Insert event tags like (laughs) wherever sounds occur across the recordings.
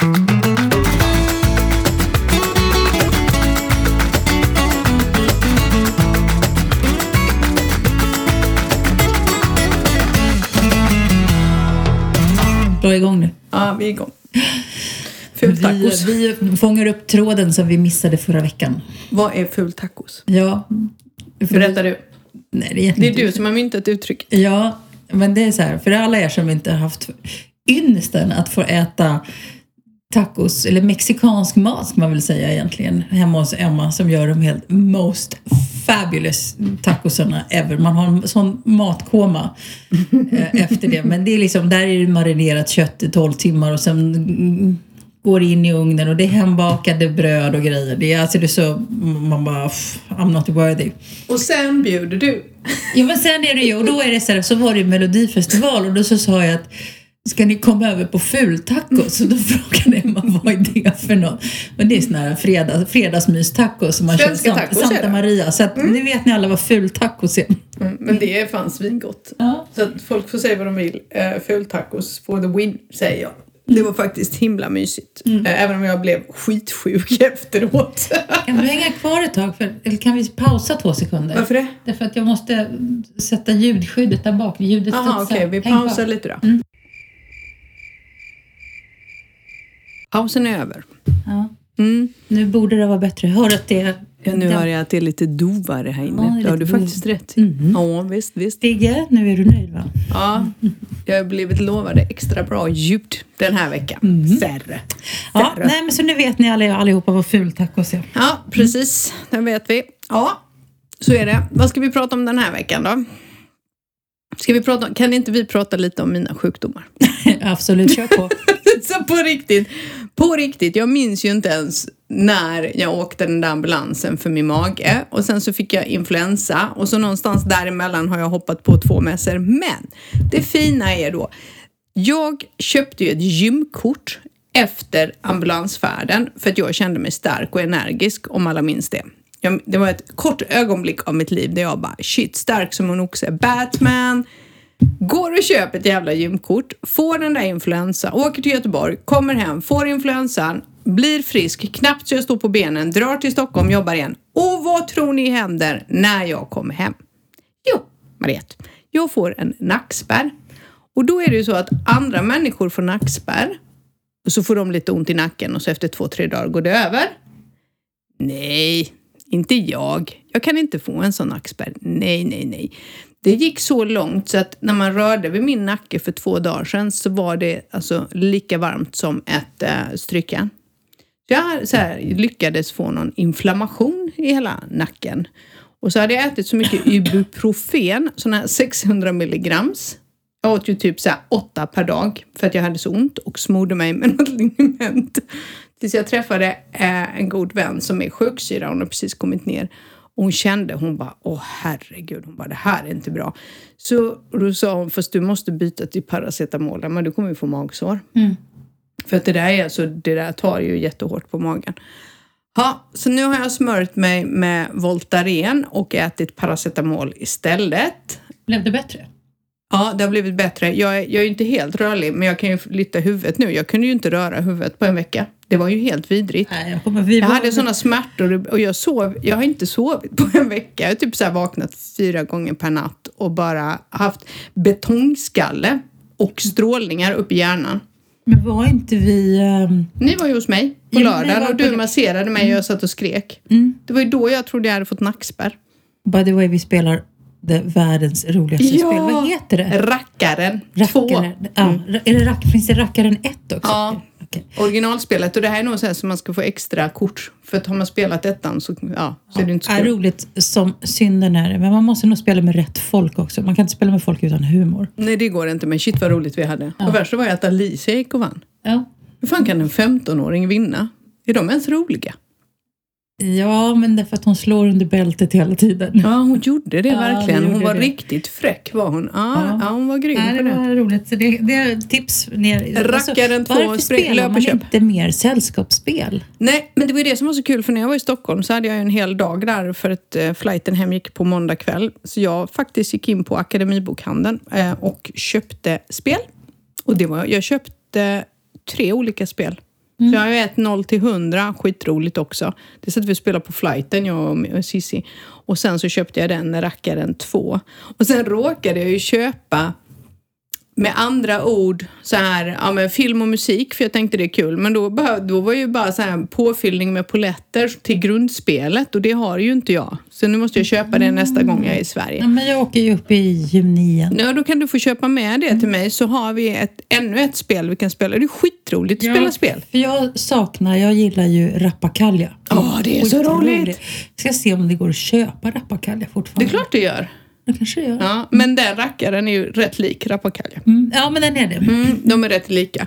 Dra igång nu. Ja, vi är igång. Fultacos. Vi, vi fångar upp tråden som vi missade förra veckan. Vad är fultacos? Ja. Berättar du. Nej, det är, Det är du som har myntat uttrycket. Ja, men det är så här, för alla er som inte har haft ynnesten att få äta tacos, eller mexikansk mat ska man väl säga egentligen, hemma hos Emma som gör de helt most fabulous tacosarna ever. Man har en sån matkoma eh, (laughs) efter det. Men det är liksom, där är det marinerat kött i 12 timmar och sen går in i ugnen och det är hembakade bröd och grejer. Det är, alltså det är så, man bara, "Pff, I'm not worthy. Och sen bjuder du. Ja men sen är det ju, och då är det så här, så var det ju melodifestival och då så sa jag att Ska ni komma över på fultacos? Och då frågade Emma (laughs) vad är det för något? Men det är sån här fredag, fredagsmystacos som man Svenska kör tacos Santa. Maria. Så att nu vet ni alla vad fultacos är. Mm, men det är fan svingott. Ja. Så att folk får säga vad de vill. Uh, fultacos for the win, säger jag. Det var faktiskt himla mysigt. Eh, även om jag blev skitsjuk (laughs) efteråt. Kan du hänga kvar ett tag? För, eller kan vi pausa två sekunder? Varför det? Därför att jag måste sätta ljudskyddet där bak. Ljudet studsar. okej. vi Häng kvar. pausar lite då. Pausen är över. Ja. Mm. Nu borde det vara bättre. Jag hör att det. Ja, nu hör jag att det är lite dovare här Ja, inne. det är det har du lite dov. faktiskt rätt i. Ja, visst, visst. Stigge, nu är du nöjd va? Ja, jag har blivit lovade extra bra ljud den här veckan. Färre. Ja, Färre. nej men så nu vet ni alla, allihopa vad fultacos är. Ja, precis. Den vet vi. Ja, så är det. Vad ska vi prata om den här veckan då? Ska vi prata, kan inte vi prata lite om mina sjukdomar? (laughs) Absolut, kör på. (laughs) Så på riktigt, på riktigt. Jag minns ju inte ens när jag åkte den där ambulansen för min mage och sen så fick jag influensa och så någonstans däremellan har jag hoppat på två mässor. Men det fina är då, jag köpte ju ett gymkort efter ambulansfärden för att jag kände mig stark och energisk om alla minns det. Jag, det var ett kort ögonblick av mitt liv där jag bara shit, stark som en oxe, Batman, Går och köper ett jävla gymkort, får den där influensan, åker till Göteborg, kommer hem, får influensan, blir frisk, knappt så jag står på benen, drar till Stockholm, jobbar igen. Och vad tror ni händer när jag kommer hem? Jo, Mariette, jag får en nackspärr. Och då är det ju så att andra människor får nackspärr och så får de lite ont i nacken och så efter två, tre dagar går det över. Nej, inte jag. Jag kan inte få en sån nackspärr. Nej, nej, nej. Det gick så långt så att när man rörde vid min nacke för två dagar sedan så var det alltså lika varmt som ett äh, strykjärn. Så jag så här, lyckades få någon inflammation i hela nacken. Och så hade jag ätit så mycket (laughs) Ibuprofen, sådana här 600 milligrams. Jag åt ju typ så åtta per dag för att jag hade så ont och smorde mig med (laughs) något liniment. Tills jag träffade eh, en god vän som är sjuksyra, hon har precis kommit ner. Och hon kände, hon bara, åh herregud, hon bara, det här är inte bra. Så då sa hon, fast du måste byta till paracetamol, men du kommer ju få magsår. Mm. För att det där, är, alltså, det där tar ju jättehårt på magen. Ja, så nu har jag smörjt mig med Voltaren och ätit paracetamol istället. Blev det bättre? Ja, det har blivit bättre. Jag är, jag är inte helt rörlig, men jag kan ju lyfta huvudet nu. Jag kunde ju inte röra huvudet på en vecka. Det var ju helt vidrigt. Nej, jag kommer... Vi Jag var- hade sådana smärtor och jag sov. Jag har inte sovit på en vecka. Jag har typ så vaknat fyra gånger per natt och bara haft betongskalle och strålningar upp i hjärnan. Men var inte vi... ehm, Ni var ju hos mig på Jo, lördagen och du på- masserade mig och jag satt och skrek. Mm. Det var ju då jag trodde jag hade fått nackspärr. By the way, vi spelar det världens roligaste Ja. spel. Vad heter det? Rackaren 2. Rackaren. Ja, är det rack, finns det Rackaren 1 också? Ja. Okej. Originalspelet och det här är nog så här som man ska få extra kort. För att har man spelat ettan så, ja, så är det inte så Ja, kul. roligt som synden är. Men man måste nog spela med rätt folk också. Man kan inte spela med folk utan humor. Nej det går inte men shit vad roligt vi hade. Och värsta var ju att Alicia gick och vann. Ja. Hur fan kan en 15-åring vinna? Är de ens roliga? Ja, men det är för att hon slår under bältet hela tiden. Ja, hon gjorde det Ja, verkligen. Hon gjorde var det. riktigt fräck var hon. Ja, Ja. ja. hon var grym Nej, på det det. var roligt. Så det, det är tips ner. Rackaren två, varför spelar man köp. inte mer sällskapsspel? Nej, men det var ju det som var så kul för när jag var i Stockholm så hade jag en hel dag där för att eh, flighten hem gick på måndag kväll. Så jag faktiskt gick in på Akademibokhandeln eh, och köpte spel. Och det var, jag köpte tre olika spel. Mm. Så jag har ju ett 0 till 100, skitroligt också. Det satt vi och spelade på flighten, jag och och Cissi. Och sen så köpte jag den rackaren 2. Och sen råkade jag ju köpa med andra ord så här, ja men film och musik för jag tänkte det är kul. Men då, behöv, då var ju bara så här påfyllning med poletter till grundspelet och det har ju inte jag. Så nu måste jag köpa det nästa gång jag är i Sverige. Ja, men jag åker ju upp i juni igen. Ja, då kan du få köpa med det till mig så har vi ett, ännu ett spel vi kan spela. Det är skitroligt att spela spel. För jag saknar, jag gillar ju rappakalja. Ja, det är så Skitroligt. roligt. Jag ska se om det går att köpa rappakalja Det fortfarande. är klart det gör. Det kanske det gör. Ja, men den rackaren är ju rätt lik Rappakalja. Mm, ja, men den är det. Mm, de är rätt lika.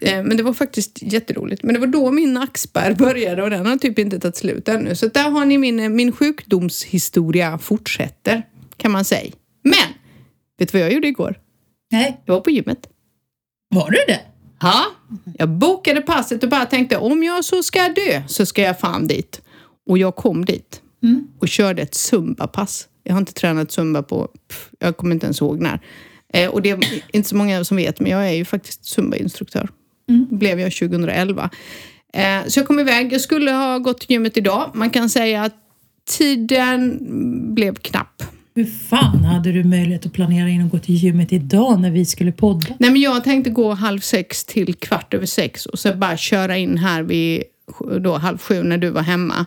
Eh, Men det var faktiskt jätteroligt. Men det var då min nackspärr började och den har typ inte tagit slut ännu. Så där har ni min, min sjukdomshistoria fortsätter, kan man säga. Men, vet du vad jag gjorde igår? Nej, Jag var på gymmet. var du det? Ja, jag bokade passet och bara tänkte om jag så ska dö så ska jag fan dit. Och jag kom dit Mm. och körde ett zumba-pass. Jag har inte tränat zumba på, pff, jag kommer inte ens ihåg när. Eh, och det är inte så många som vet, men jag är ju faktiskt zumba-instruktör. Mm. blev jag 2011. Eh, så jag kom iväg. Jag skulle ha gått till gymmet idag. Man kan säga att tiden blev knapp. Hur fan hade du möjlighet att planera in och gå till gymmet idag när vi skulle podda? Nej, men jag tänkte gå halv sex till kvart över sex och sen bara köra in här vid då, halv sju när du var hemma.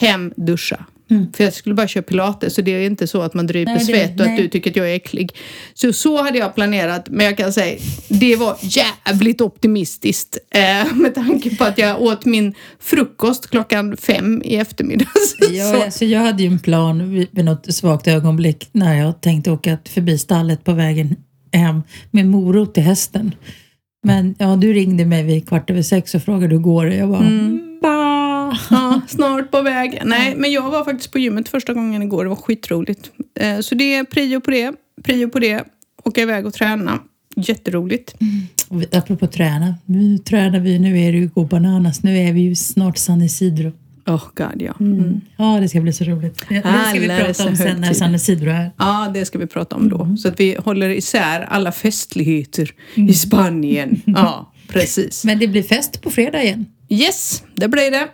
Hem, duscha. Mm. För jag skulle bara köra pilates så det är inte så att man dryper Nej, svett och nej. att du tycker att jag är äcklig. Så så hade jag planerat men jag kan säga det var jävligt optimistiskt eh, (laughs) med tanke på att jag åt min frukost klockan fem i eftermiddags. (laughs) Ja, så, alltså jag hade ju en plan vid vid något svagt ögonblick när jag tänkte åka förbi stallet på vägen hem med morot till hästen. Men ja, du ringde mig vid kvart över sex och frågade hur går det? Jag bara, mm. bah. Ja, snart på väg. Nej, men jag var faktiskt på gymmet första gången igår. Det var skitroligt. Eh, Så det är prio på det, prio på det. Åka iväg och träna. Jätteroligt. Och vi- Apropå träna, nu tränar vi, nu är det ju gå bananas, nu är vi ju snart San Isidro. Oh god, ja. Mm. Ja, det ska bli så roligt. Det, det ska vi prata om sen när högtider. San Isidro är. Ja, det ska vi prata om då. Så att vi håller isär alla festligheter i Spanien. Ja, precis. Men det blir fest på fredag igen. Yes, det blir det.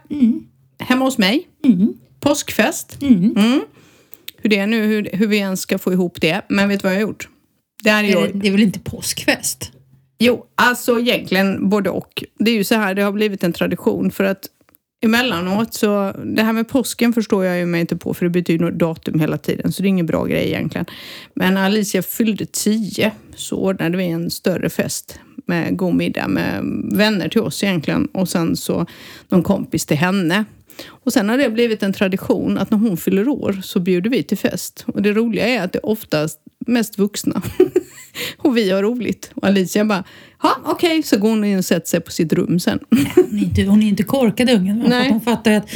Hemma hos mig. Mm. Påskfest. Mm. Mm. Hur det är nu, hur, hur vi ens ska få ihop det. Men vet du vad jag har gjort? Det här är Är jag. det, det är väl inte påskfest? Jo, alltså egentligen både och. Det är ju så här, det har blivit en tradition för att emellanåt så, det här med påsken förstår jag ju mig inte på för det byter ju datum hela tiden så det är ingen bra grej egentligen. Men när Alicia fyllde tio så ordnade vi en större fest med god middag med vänner till oss egentligen och sen så någon kompis till henne. Och sen har det blivit en tradition att när hon fyller år så bjuder vi till fest. Och det roliga är att det är oftast mest vuxna. (laughs) och vi har roligt. Och Alicia bara, ja okej, så går hon in och sätter sig på sitt rum sen. Hon är inte, hon är inte korkad ungen. Nej. Hon fattar att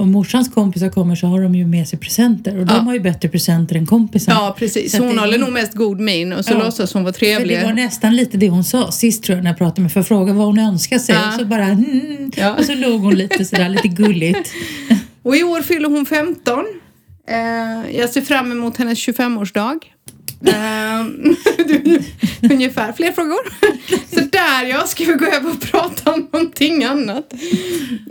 om morsans kompisar kommer så har de ju med sig presenter. Och de Ja. har ju bättre presenter än kompisar. ja, precis. Så hon det- håller nog mest god min och så Ja. låtsas hon vara För trevlig. det var nästan lite det hon sa sist tror jag när jag pratade med för att fråga vad hon önskar sig. Ja. Och så bara mm, Ja. Och så låg hon lite sådär lite gulligt. Och i år fyller hon 15. Eh, jag ser fram emot hennes 25-årsdag. Eh, (laughs) du- ungefär. Fler frågor? Så där ja, ska vi gå över och prata om någonting annat.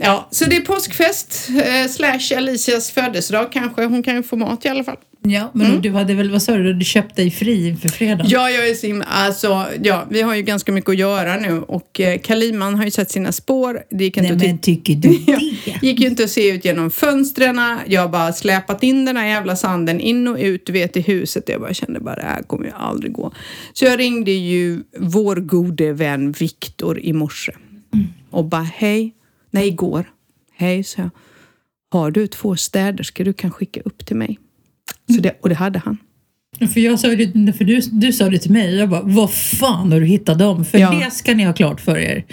Ja, så det är påskfest eh, slash Alicias födelsedag kanske. Hon kan ju få mat i alla fall. Ja, men du hade väl, vad sa du, du köpte dig fri inför fredag? Ja, jag är så himla, alltså, ja, vi har ju ganska mycket att göra nu och eh, Kaliman har ju sett sina spår. Det gick inte Nej men tycker du (laughs) det? gick ju inte att se ut genom fönstren. Jag har bara släpat in den här jävla sanden in och ut, du vet, i huset. Jag bara kände bara, det här kommer ju aldrig gå. Så jag ringde ju vår gode vän Viktor i morse och bara, hej, nej igår, hej, så jag. Har du två städerskor du kan skicka upp till mig? Så det, och det hade han. För, jag sa det, för du, du sa det till mig jag bara, vad fan har du hittat dem? För Ja. det ska ni ha klart för er.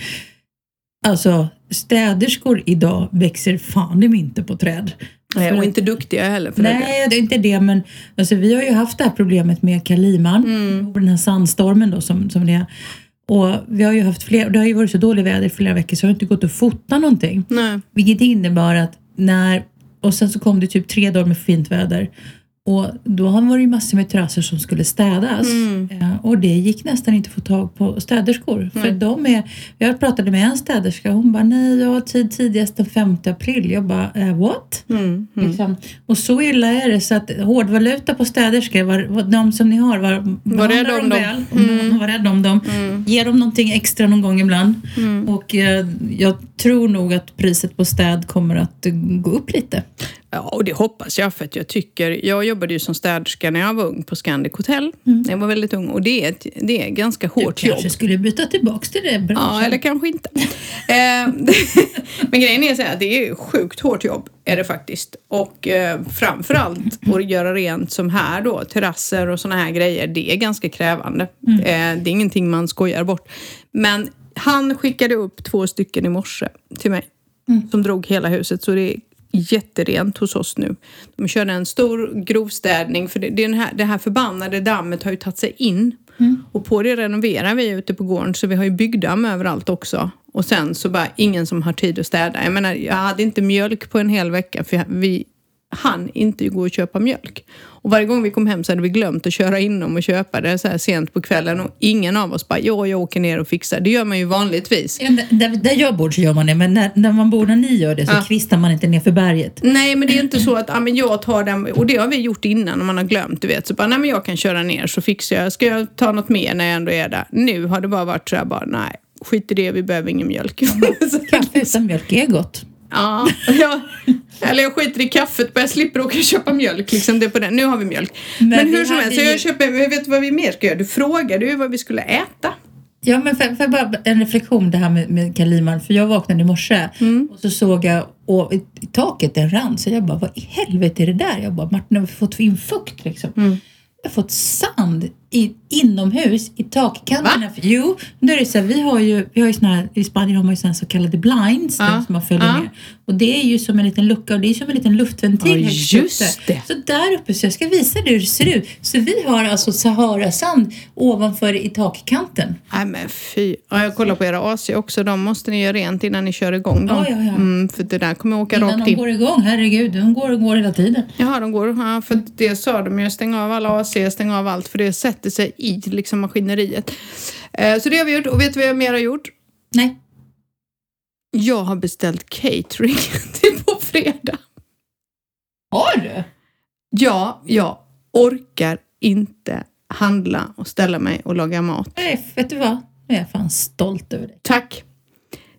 Alltså, städerskor idag växer fan inte på träd. Nej, och inte duktiga heller för det. Nej, det är inte det, men alltså, vi har ju haft det här problemet med Kaliman, Mm. och den här sandstormen då som, som det är. Och vi har ju haft fler, det har ju varit så dåligt väder i flera veckor så det har inte gått att fota någonting. Nej. Vilket innebar att när, och sen så kom det typ tre dagar med fint väder. Och då var det ju massor med terrasser som skulle städas. Eh, och det gick nästan inte att få tag på städerskor. För de är, jag pratade med en städerska hon bara, nej jag har tid tidigast den 5 april. Jag bara, eh, what? Mm. Liksom. Och så illa är det så att hårdvaluta på städerskor, var, de som ni har, var, Var behandla om dem. väl. Och Var rädda om dem. Ge dem någonting extra någon gång ibland. Och eh, jag tror nog att priset på städ kommer att gå upp lite. Ja, och det hoppas jag för att jag tycker... Jag jobbade ju som städerska när jag var ung på Scandic Hotel. Jag var väldigt ung och det är ett det är ett ganska hårt du jobb. kanske skulle byta tillbaks till det branschen. Ja, eller kanske inte. (laughs) Eh, (laughs) Men grejen är så här, det är sjukt hårt jobb, är det faktiskt. Och eh, framförallt att göra rent som här då, terrasser och såna här grejer, det är ganska krävande. Eh, det är ingenting man skojar bort. Men han skickade upp två stycken i morse till mig, som drog hela huset. Så det jätterent hos oss nu. De körde en stor grovstädning, för det, det, här, det här förbannade dammet har ju tagit sig in. Och på det renoverar vi ute på gården så vi har ju byggdamm överallt också. Och sen så bara ingen som har tid att städa. Jag menar, jag hade inte mjölk på en hel vecka för vi hann inte gå och köpa mjölk. Och varje gång vi kom hem så hade vi glömt att köra inom och köpa det så här sent på kvällen och ingen av oss bara ja, jag åker ner och fixar. Det gör man ju vanligtvis. Ja, där- där, jag bor så gör man det, men när, när man bor där ni gör det så Ja. kvistar man inte ner för berget. Nej, men det är inte så att ah, men jag tar den, och det har vi gjort innan om man har glömt, du vet. Så bara, nej men jag kan köra ner så fixar jag. Ska jag ta något mer när jag ändå är där? Nu har det bara varit så här bara, nej, skit i det, vi behöver ingen mjölk. Så- Kaffe utan mjölk är gott. Ja, (laughs) ja. (laughs) Eller jag skiter i kaffet, bara jag slipper åka och köpa mjölk. Liksom det på den. Nu har vi mjölk. Men, Men hur som helst, ju- jag köper, jag vet vad vi mer ska göra. Du frågade ju vad vi skulle äta. Ja, men för, för bara en reflektion det här med, med Kaliman. För jag vaknade i morse Mm. och så såg jag och i, i taket en rann. Så jag bara, vad i helvete är det där? Jag bara, Martin har fått in fukt liksom? Mm. Har fått sand i, inomhus i takkanterna. Jo, då är det så här, vi har ju, vi har ju såna här, i Spanien har man ju såna så kallade blinds Ja, som man följer ja. ner. Och det är ju som en liten lucka och det är som en liten luftventil Ja, just uppe. det. Så där uppe, så jag ska visa dig hur det ser ut. Så vi har alltså Sahara-sand ovanför i takkanten. Nej men fy. Ja, jag kollar på era AC också. De måste ni göra rent innan ni kör igång dem. Ja, ja, ja. Mm, för det där kommer åka Innan rakt de in. går igång, herregud, de går och går hela tiden. Jaha, de går. Ja, för det sa de ju. Stäng av alla AC, stäng av allt. För det sätter sig i liksom maskineriet. Eh, så det har vi gjort. Och vet du vad jag mer har gjort? Nej. Jag har beställt catering (laughs) till på fredag. Har du? Ja, jag orkar inte handla och ställa mig och laga mat. Nej, vet du vad? Nu är jag fan stolt över dig. Tack!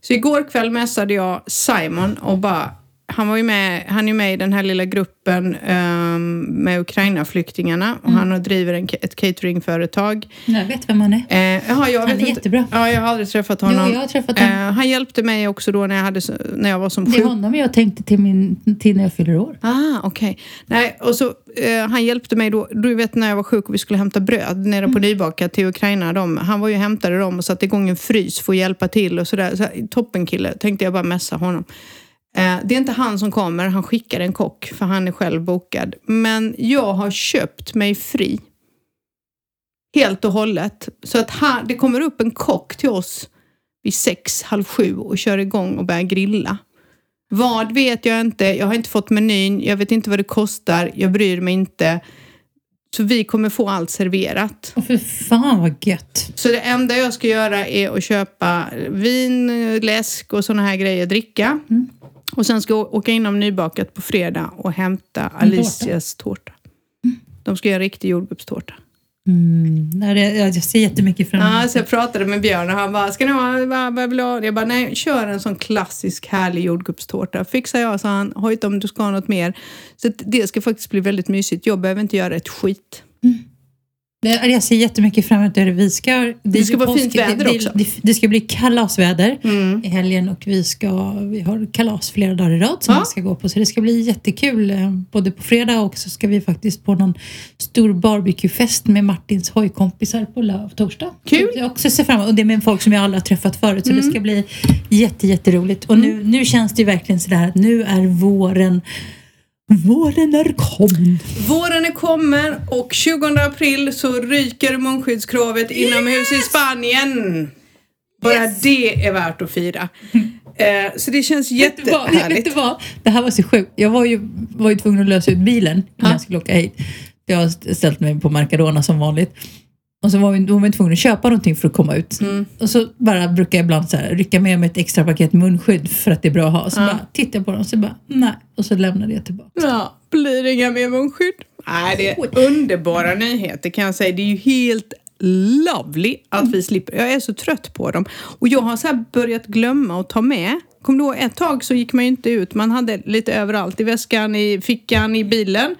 Så igår kväll messade jag Simon och bara han var ju med, han är med i den här lilla gruppen ehm, med Ukraina-flyktingarna och han har driver en, ett cateringföretag. Jag vet vem han är. Eh, jaha, jag Han vet är inte. jättebra. Ja, jag har aldrig träffat Jo, honom. jag har träffat honom. Eh, han hjälpte mig också då när jag, hade, när jag var som Det är sjuk. honom jag tänkte till, min, till när jag fyller år. Ah, okej. Nej, och så eh, han hjälpte mig då, du vet när jag var sjuk och vi skulle hämta bröd nere Mm. på Nybaka till Ukraina. De, han var ju och hämtade dem och satte igång en frys för att hjälpa till och sådär. Så, toppen kille, tänkte jag bara messa honom. Eh, det är inte han som kommer, han skickar en kock för han är själv bokad. Men jag har köpt mig fri. Helt och hållet. Så att han, det kommer upp en kock till oss vid sex, halv sju och kör igång och börjar grilla. Vad vet jag inte. Jag har inte fått menyn. Jag vet inte vad det kostar. Jag bryr mig inte. Så vi kommer få allt serverat. Och för fan vad gött. Så det enda jag ska göra är att köpa vin, läsk och såna här grejer, dricka. Och sen ska jag åka inom Nybakat på fredag och hämta Alicias tårta. De ska göra riktig jordgubbstårta. Mm. Nej, det, jag ser jättemycket fram emot Ja, så jag pratade med Björn och han bara, ska ni ha vad vad vill ha? Jag bara, nej, kör en sån klassisk härlig jordgubbstårta. Fixar jag, sa han. Hojta om du ska ha något mer. Så det ska faktiskt bli väldigt mysigt. Jag behöver inte göra ett skit. det. Jag ser jättemycket fram emot det. Vi ska, Det ska vara fint väder det, också. Det, det ska bli kalasväder Mm. i helgen och vi, ska, vi har kalas flera dagar i rad som Ja. vi ska gå på. Så det ska bli jättekul. eh, Både på fredag och så ska vi faktiskt på någon stor barbecuefest med Martins hojkompisar på löv torsdag. Kul. Jag också ser fram emot. Och det är med folk som jag aldrig har träffat förut. Så Mm. det ska bli jätte, jätteroligt. Och nu, nu känns det ju verkligen sådär att nu är våren Våren är kommen. Våren är kommer och 20 april så ryker munskyddskravet inomhus i Spanien. Bara det är värt att fira. (laughs) Eh, så det känns vad, vet jättehärligt. du vad? Det här var så sjukt. Jag var ju, var ju tvungen att lösa ut bilen Ja. jag skulle åka hit. Jag har ställt mig på Mercadona som vanligt. Och så var vi, var vi tvungna att köpa någonting för att komma ut. Mm. Och så bara brukar jag ibland så här, rycka med mig ett extra paket munskydd för att det är bra att ha. Så Ja. bara tittar jag på dem och så bara nej. Och så lämnade jag tillbaka. Ja, blir det inga mer munskydd? Nej, det är underbara nyheter kan jag säga. Det är ju helt lovely att vi slipper. Jag är så trött på dem. Och jag har så börjat glömma att ta med. Kommer du ihåg, ett tag så gick man ju inte ut. Man hade lite överallt. I väskan, i fickan, i bilen.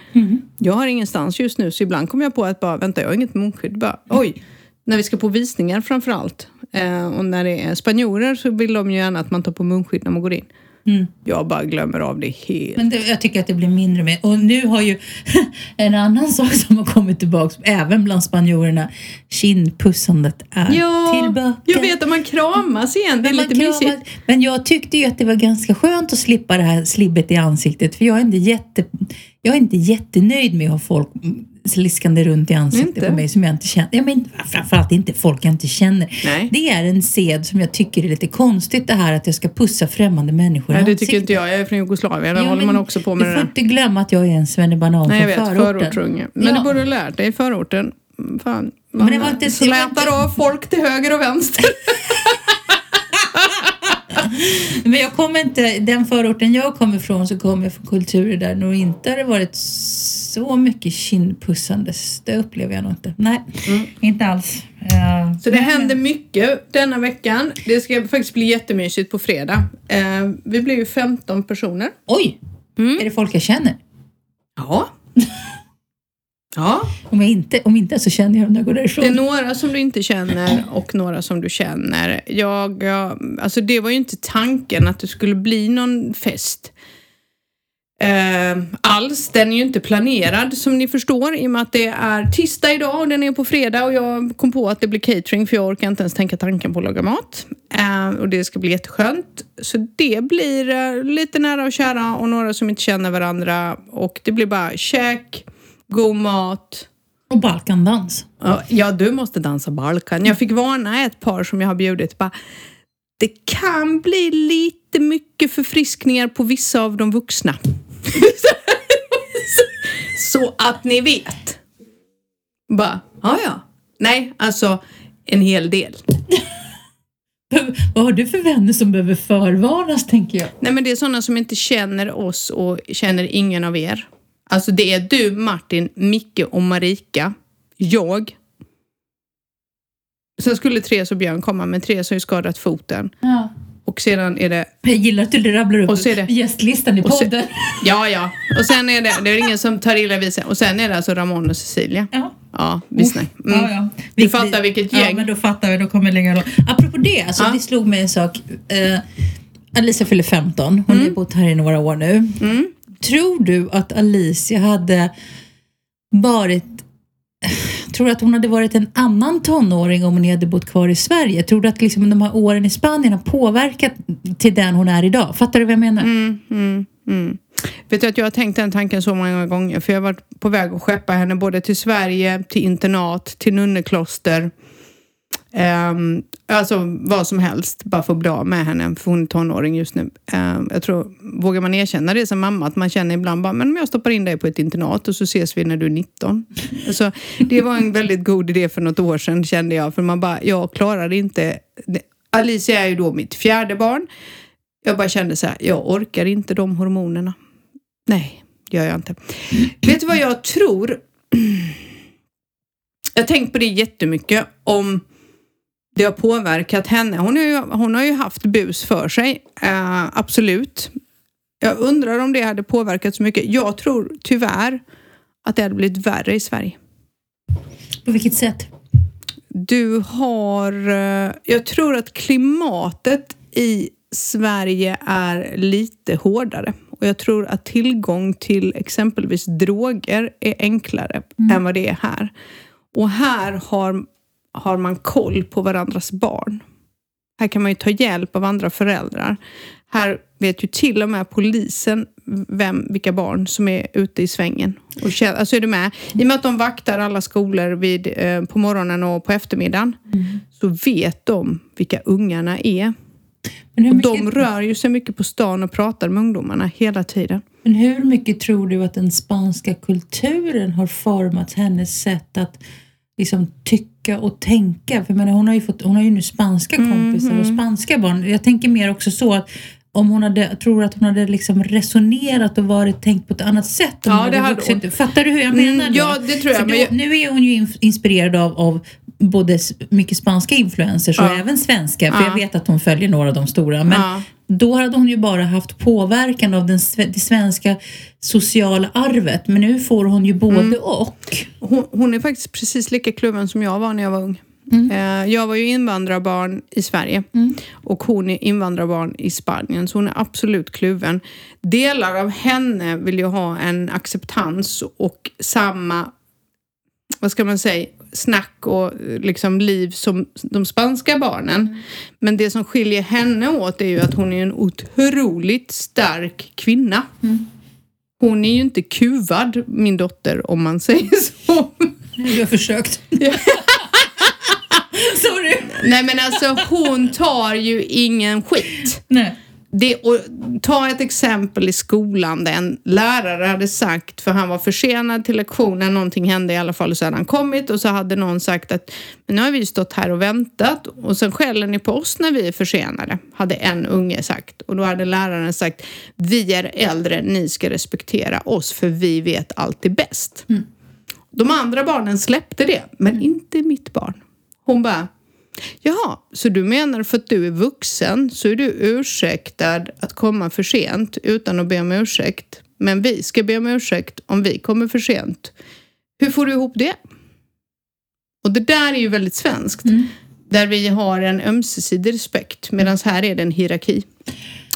Jag har ingenstans just nu så ibland kommer jag på att bara, vänta jag har inget munskydd. Bara, oj, när vi ska på visningar framför allt. Eh, och när det är spanjorer så vill de ju gärna att man tar på munskydd när man går in. Mm. Jag bara glömmer av det helt. Men det, jag tycker att det blir mindre med. Och nu har ju (laughs) en annan sak som har kommit tillbaka, även bland spanjorerna, kindpussandet är Ja, tillbaka. jag vet att man kramas igen. Det är lite man mysigt. Men jag tyckte ju att det var ganska skönt att slippa det här slibbet i ansiktet. För jag är inte, jätte, jag är inte jättenöjd med att ha folk sliskande runt i ansiktet Inte? på mig som jag inte känner. Ja, men framförallt inte folk jag inte känner. Nej. Det är en sed som jag tycker är lite konstigt det här att jag ska pussa främmande människor i Nej, det ansiktet. tycker inte jag. Jag är från Jugoslavien. Där Ja, håller men man också på med Du det får där. inte glömma att jag är en svennebanan Nej, jag från vet. förorten. Förortsunge. Men Ja. du borde ha lärt dig i förorten. Fan. Men Man det var inte- det var slätar inte- av folk till höger och vänster. (laughs) (laughs) Men jag kommer inte, den förorten jag kommer ifrån så kommer jag från kulturer där nog inte har det varit så mycket kindpussandes. Det upplever jag nog inte. Nej, inte alls. Eh, Så det händer mycket denna veckan. Det ska faktiskt bli jättemysigt på fredag. Eh, vi blir ju 15 personer. Oj! Mm. Är det folk jag känner? Ja. Ja. Om, jag inte, om inte så känner jag dem när jag går därifrån. Det är några som du inte känner och några som du känner. Jag, jag, alltså det var ju inte tanken att det skulle bli någon fest. Eh, alls. Den är ju inte planerad som ni förstår i och med att det är tisdag idag och den är på fredag och jag kom på att det blir catering för jag orkar inte ens tänka tanken på att laga mat. Eh, och det ska bli jätteskönt. Så det blir eh, lite nära och kära och några som inte känner varandra och det blir bara käk, god mat, Och Balkandans. Ja, du måste dansa Balkan. Jag fick varna ett par som jag har bjudit. Bara, det kan bli lite mycket förfriskningar på vissa av de vuxna. (laughs) Så att ni vet. Bara, ja ja. Nej, alltså en hel del. (laughs) Vad har du för vänner som behöver förvarnas, tänker jag? Nej, men det är sådana som inte känner oss och känner ingen av er. Alltså det är du, Martin, Micke och Marika. Jag. Sen skulle Therese och Björn komma, men Therese har ju skadat foten. Ja. Och sedan är det, Jag gillar att du rabblar upp Och så är det- gästlistan i podden. ja ja. Och sen är det, det är ingen som tar illa vid sig. Och sen är det alltså Ramon och Cecilia. Ja. Ja, visst. Mm. Ja, ja. Du fattar vilket Ja, gäng. men då fattar vi. Då kommer längre långt. Apropå det, alltså, Ja. det slog mig en sak. Eh, Alicia fyller 15. Hon har bott här i några år nu. Mm. Tror du att Alicia hade varit Tror du att hon hade varit en annan tonåring om hon hade bott kvar i Sverige? Tror du att liksom de här åren i Spanien har påverkat till den hon är idag? Fattar du vad jag menar? Mm, mm, mm. Vet du att jag har tänkt den tanken så många gånger för jag har varit på väg att skeppa henne både till Sverige, till internat, till nunnekloster. Um, alltså vad som helst, bara för att bli av med henne, för hon är tonåring just nu. Ehm, jag tror, vågar man erkänna det som mamma, att man känner ibland bara, men om jag stoppar in dig på ett internat och så ses vi när du är 19. Alltså, det var en väldigt god idé för något år sedan kände jag, för man bara, jag klarar inte. Alicia är ju då mitt fjärde barn. Jag bara kände så här, jag orkar inte de hormonerna. Nej, det gör jag inte. Vet du vad jag tror? Jag har tänkt på det jättemycket om det har påverkat henne. Hon har ju, hon har ju haft bus för sig, eh, absolut. Jag undrar om det hade påverkat så mycket. Jag tror tyvärr att det hade blivit värre i Sverige. På vilket sätt? Du har... eh, Jag tror att klimatet i Sverige är lite hårdare. Och jag tror att tillgång till exempelvis droger är enklare än vad det är här. Och här har, har man koll på varandras barn. Här kan man ju ta hjälp av andra föräldrar. Här vet ju till och med polisen vem, vilka barn som är ute i svängen. Och alltså är du med? I och med att de vaktar alla skolor vid, eh, på morgonen och på eftermiddagen så vet de vilka ungarna är. Och de rör ju sig mycket på stan och pratar med ungdomarna hela tiden. men hur mycket tror du att den spanska kulturen har format hennes sätt att liksom tycka och tänka? För jag menar, hon, har ju fått, hon har ju nu spanska kompisar och spanska barn. Jag tänker mer också så att om hon hade, tror att hon hade liksom resonerat och varit tänkt på ett annat sätt. Ja, hade vuxit. Fattar du hur jag menar? Mm, då? ja, det tror jag, För men då, jag- Nu är hon ju inspirerad av, av både mycket spanska influencers och Ja. även svenska. För Ja. jag vet att hon följer några av de stora. Men Ja. då hade hon ju bara haft påverkan av den, det svenska sociala arvet. Men nu får hon ju både Mm. och. Hon, hon är faktiskt precis lika kluven som jag var när jag var ung. Eh, Jag var ju invandrarbarn i Sverige och hon är invandrarbarn i Spanien så hon är absolut kluven. Delar av henne vill ju ha en acceptans och samma, vad ska man säga, snack och eh, liksom liv som de spanska barnen. Men det som skiljer henne åt är ju att hon är en otroligt stark kvinna. Hon är ju inte kuvad, min dotter, om man säger så. Du har försökt. (laughs) Sorry. Nej men alltså hon tar ju ingen skit. Nej. Det, och, ta ett exempel i skolan där en lärare hade sagt, för han var försenad till lektionen, någonting hände i alla fall, och så hade han kommit och så hade någon sagt att men nu har vi stått här och väntat och sen skäller ni på oss när vi är försenade, hade en unge sagt. Och då hade läraren sagt, vi är äldre, ni ska respektera oss för vi vet alltid bäst. De andra barnen släppte det, men inte mitt barn. Hon bara, Jaha, så du menar för att du är vuxen så är du ursäktad att komma för sent utan att be om ursäkt. Men vi ska be om ursäkt om vi kommer för sent. Hur får du ihop det? Och det där är ju väldigt svenskt. Där vi har en ömsesidig respekt medan här är det en hierarki.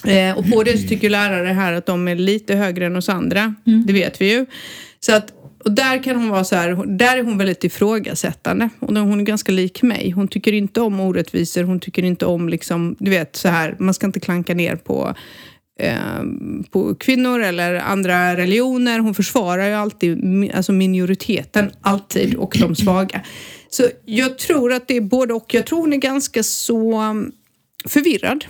Eh, och på det så tycker lärare här att de är lite högre än oss andra. Det vet vi ju. Så att, och där kan hon vara så här, där är hon väldigt ifrågasättande. Och hon är ganska lik mig. Hon tycker inte om orättvisor, hon tycker inte om liksom, du vet så här, man ska inte klanka ner på eh, på kvinnor eller andra religioner. Hon försvarar ju alltid alltså minoriteten, alltid, och de svaga. Så jag tror att det är både och. Jag tror hon är ganska så mm, förvirrad.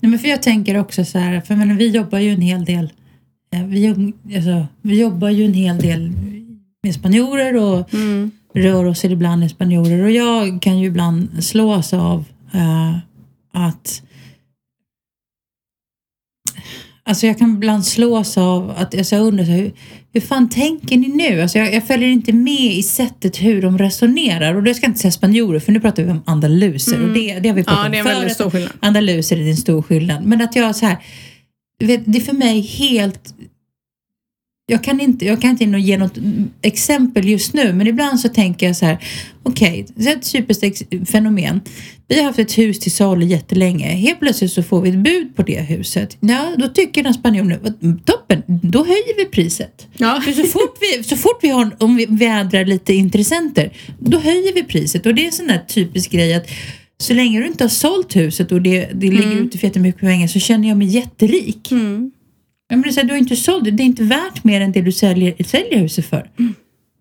Nej, men för jag tänker också så här, för menar, vi jobbar ju en hel del eh, vi, alltså, vi jobbar ju en hel del med spanjorer och rör oss ibland med spanjorer och jag kan ju ibland slås av eh, att Alltså jag kan ibland slås av att alltså jag undrar så här, hur, hur fan tänker ni nu? Alltså jag, jag följer inte med i sättet hur de resonerar. Och det ska jag inte säga spanjorer för nu pratar vi om andaluser. Och det, det har vi pratat Ja, om förut. stor skillnad. Andaluser är en stor skillnad. Men att jag så här, det är för mig helt... Jag kan, inte, jag kan inte ge något exempel just nu, men ibland så tänker jag så här, okej, det är ett typiskt fenomen. Vi har haft ett hus till salu jättelänge. Helt plötsligt så får vi ett bud på det huset. Ja, då tycker den spanjoren, "Vad- toppen, då höjer vi priset. Ja. För så fort vi, så fort vi har, om vi vädrar lite intressenter, då höjer vi priset. Och det är en sån där typisk grej att så länge du inte har sålt huset och det, det ligger ute för jättemycket pengar så känner jag mig jätterik. Mm. Ja, men det är så här, du har inte sålt det, är inte värt mer än det du säljer, säljer huset för. Mm.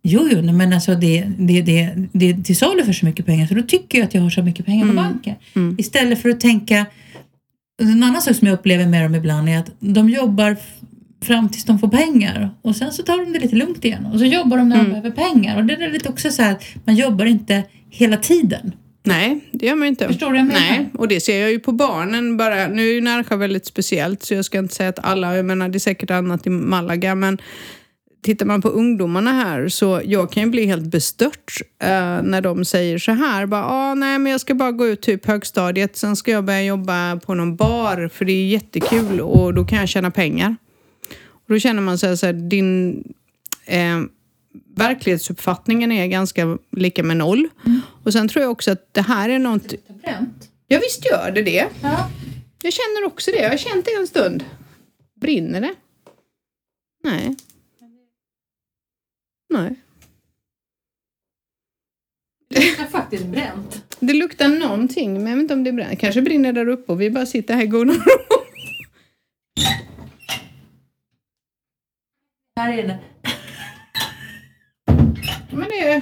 Jo, jo, men alltså det, det, det, det är till salu för så mycket pengar så då tycker jag att jag har så mycket pengar på Mm. banken. Istället för att tänka, en annan sak som jag upplever med dem ibland är att de jobbar fram tills de får pengar och sen så tar de det lite lugnt igen och så jobbar de när Mm. de behöver pengar och det är lite också så här att man jobbar inte hela tiden. Nej, det gör man inte. Förstår du? Nej, och det ser jag ju på barnen bara. Nu är ju Närsjö väldigt speciellt så jag ska inte säga att alla, jag menar det är säkert annat i Malaga men tittar man på ungdomarna här så jag kan ju bli helt bestört eh, när de säger så här. Bara, ah, nej men jag ska bara gå ut typ högstadiet sen ska jag börja jobba på någon bar för det är jättekul och då kan jag tjäna pengar. Och då känner man så här, så här din eh, verklighetsuppfattningen är ganska lika med noll. Och sen tror jag också att det här är något... Bränt? Ja visst gör det det. Ja. Jag känner också det. Jag har känt det en stund. Brinner det? Nej. Nej. Det är faktiskt bränt. Det luktar någonting, men jag vet inte om det brinner. Kanske brinner där uppe och vi bara sitter här i goda ro. Här är det. Men det är...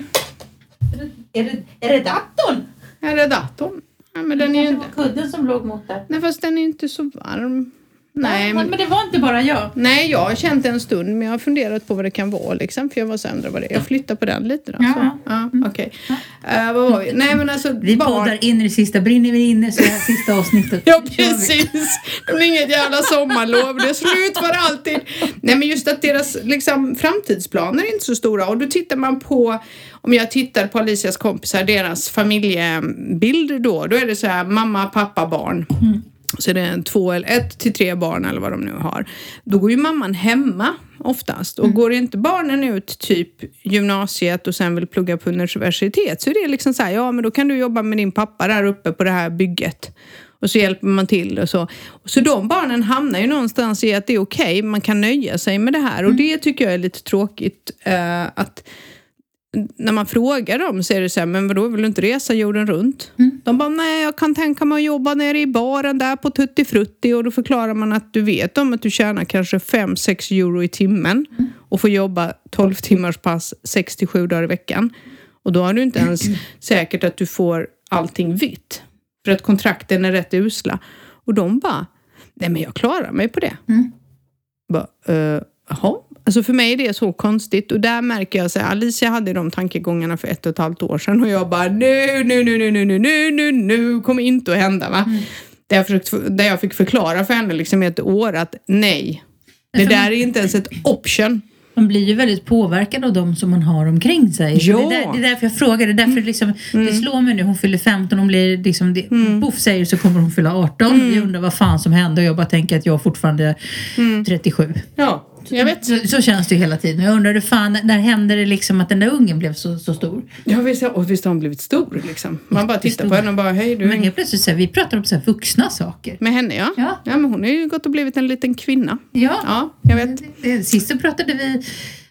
Är det, är det datorn? Är datorn. Ja, men den är ju inte... kudden som låg mot där. Nej, fast den är inte så varm. Nej, men... men det var inte bara jag. Nej, jag har känt en stund men jag har funderat på vad det kan vara liksom. För jag var så undrar vad det är. Jag flyttar på den lite då. Ja. Så. Ja, okej. Eh, vad var vi? Nej men alltså Vi barn. poddar in i det sista. Brinner vi inne så är det här sista avsnittet. Ja precis. Det blir inget jävla sommarlov. Det är slut för alltid. Nej men just att deras liksom, framtidsplaner är inte så stora. Och då tittar man på, om jag tittar på Alicias kompisar, deras familjebild då. Då är det så här mamma, pappa, barn. Så det är en två eller ett till tre barn eller vad de nu har. Då går ju mamman hemma oftast. Och går inte barnen ut typ gymnasiet och sen vill plugga på universitet så är det liksom så här, ja men då kan du jobba med din pappa där uppe på det här bygget. Och så hjälper man till och så. Så de barnen hamnar ju någonstans i att det är okej, man kan nöja sig med det här. Och det tycker jag är lite tråkigt. eh, att när man frågar dem så är det så här, men vadå, vill du inte resa jorden runt? De bara, nej jag kan tänka mig att jobba nere i baren där på Tutti Frutti och då förklarar man att du vet om att du tjänar kanske 5-6 euro i timmen och får jobba 12 timmars pass 6-7 dagar i veckan. Och då har du inte ens (clears throat) säkert att du får allting vitt. För att kontrakten är rätt usla. Och de bara, nej men jag klarar mig på det. Bara, eh, Jaha. Alltså för mig är det så konstigt och där märker jag så här, Alicia hade de tankegångarna för ett och ett halvt år sedan och jag bara nu, nu, nu, nu, nu, nu, nu, nu, nu kommer inte att hända va. Där, jag försökt, där jag fick förklara för henne liksom i ett år att nej, det för där är inte ens ett option. Man blir ju väldigt påverkad av dem som man har omkring sig. Ja. Det, är där, det är därför jag frågar. Det är därför liksom, det slår mig nu. Hon fyller 15. Hon blir liksom, det, Boff säger så kommer hon fylla 18. Jag undrar vad fan som hände och jag bara tänker att jag fortfarande är 37. Ja, jag vet. Så, så känns det ju hela tiden. Jag undrar hur fan, när hände det liksom att den där ungen blev så, så stor? Ja, visst, och visst har hon blivit stor liksom. Man bara tittar på henne och bara hej du. Men helt plötsligt så här, vi pratar om så här vuxna saker. Med henne ja. Ja. ja. men hon har ju gått och blivit en liten kvinna. Ja, Ja, jag vet. Det- Sist så pratade vi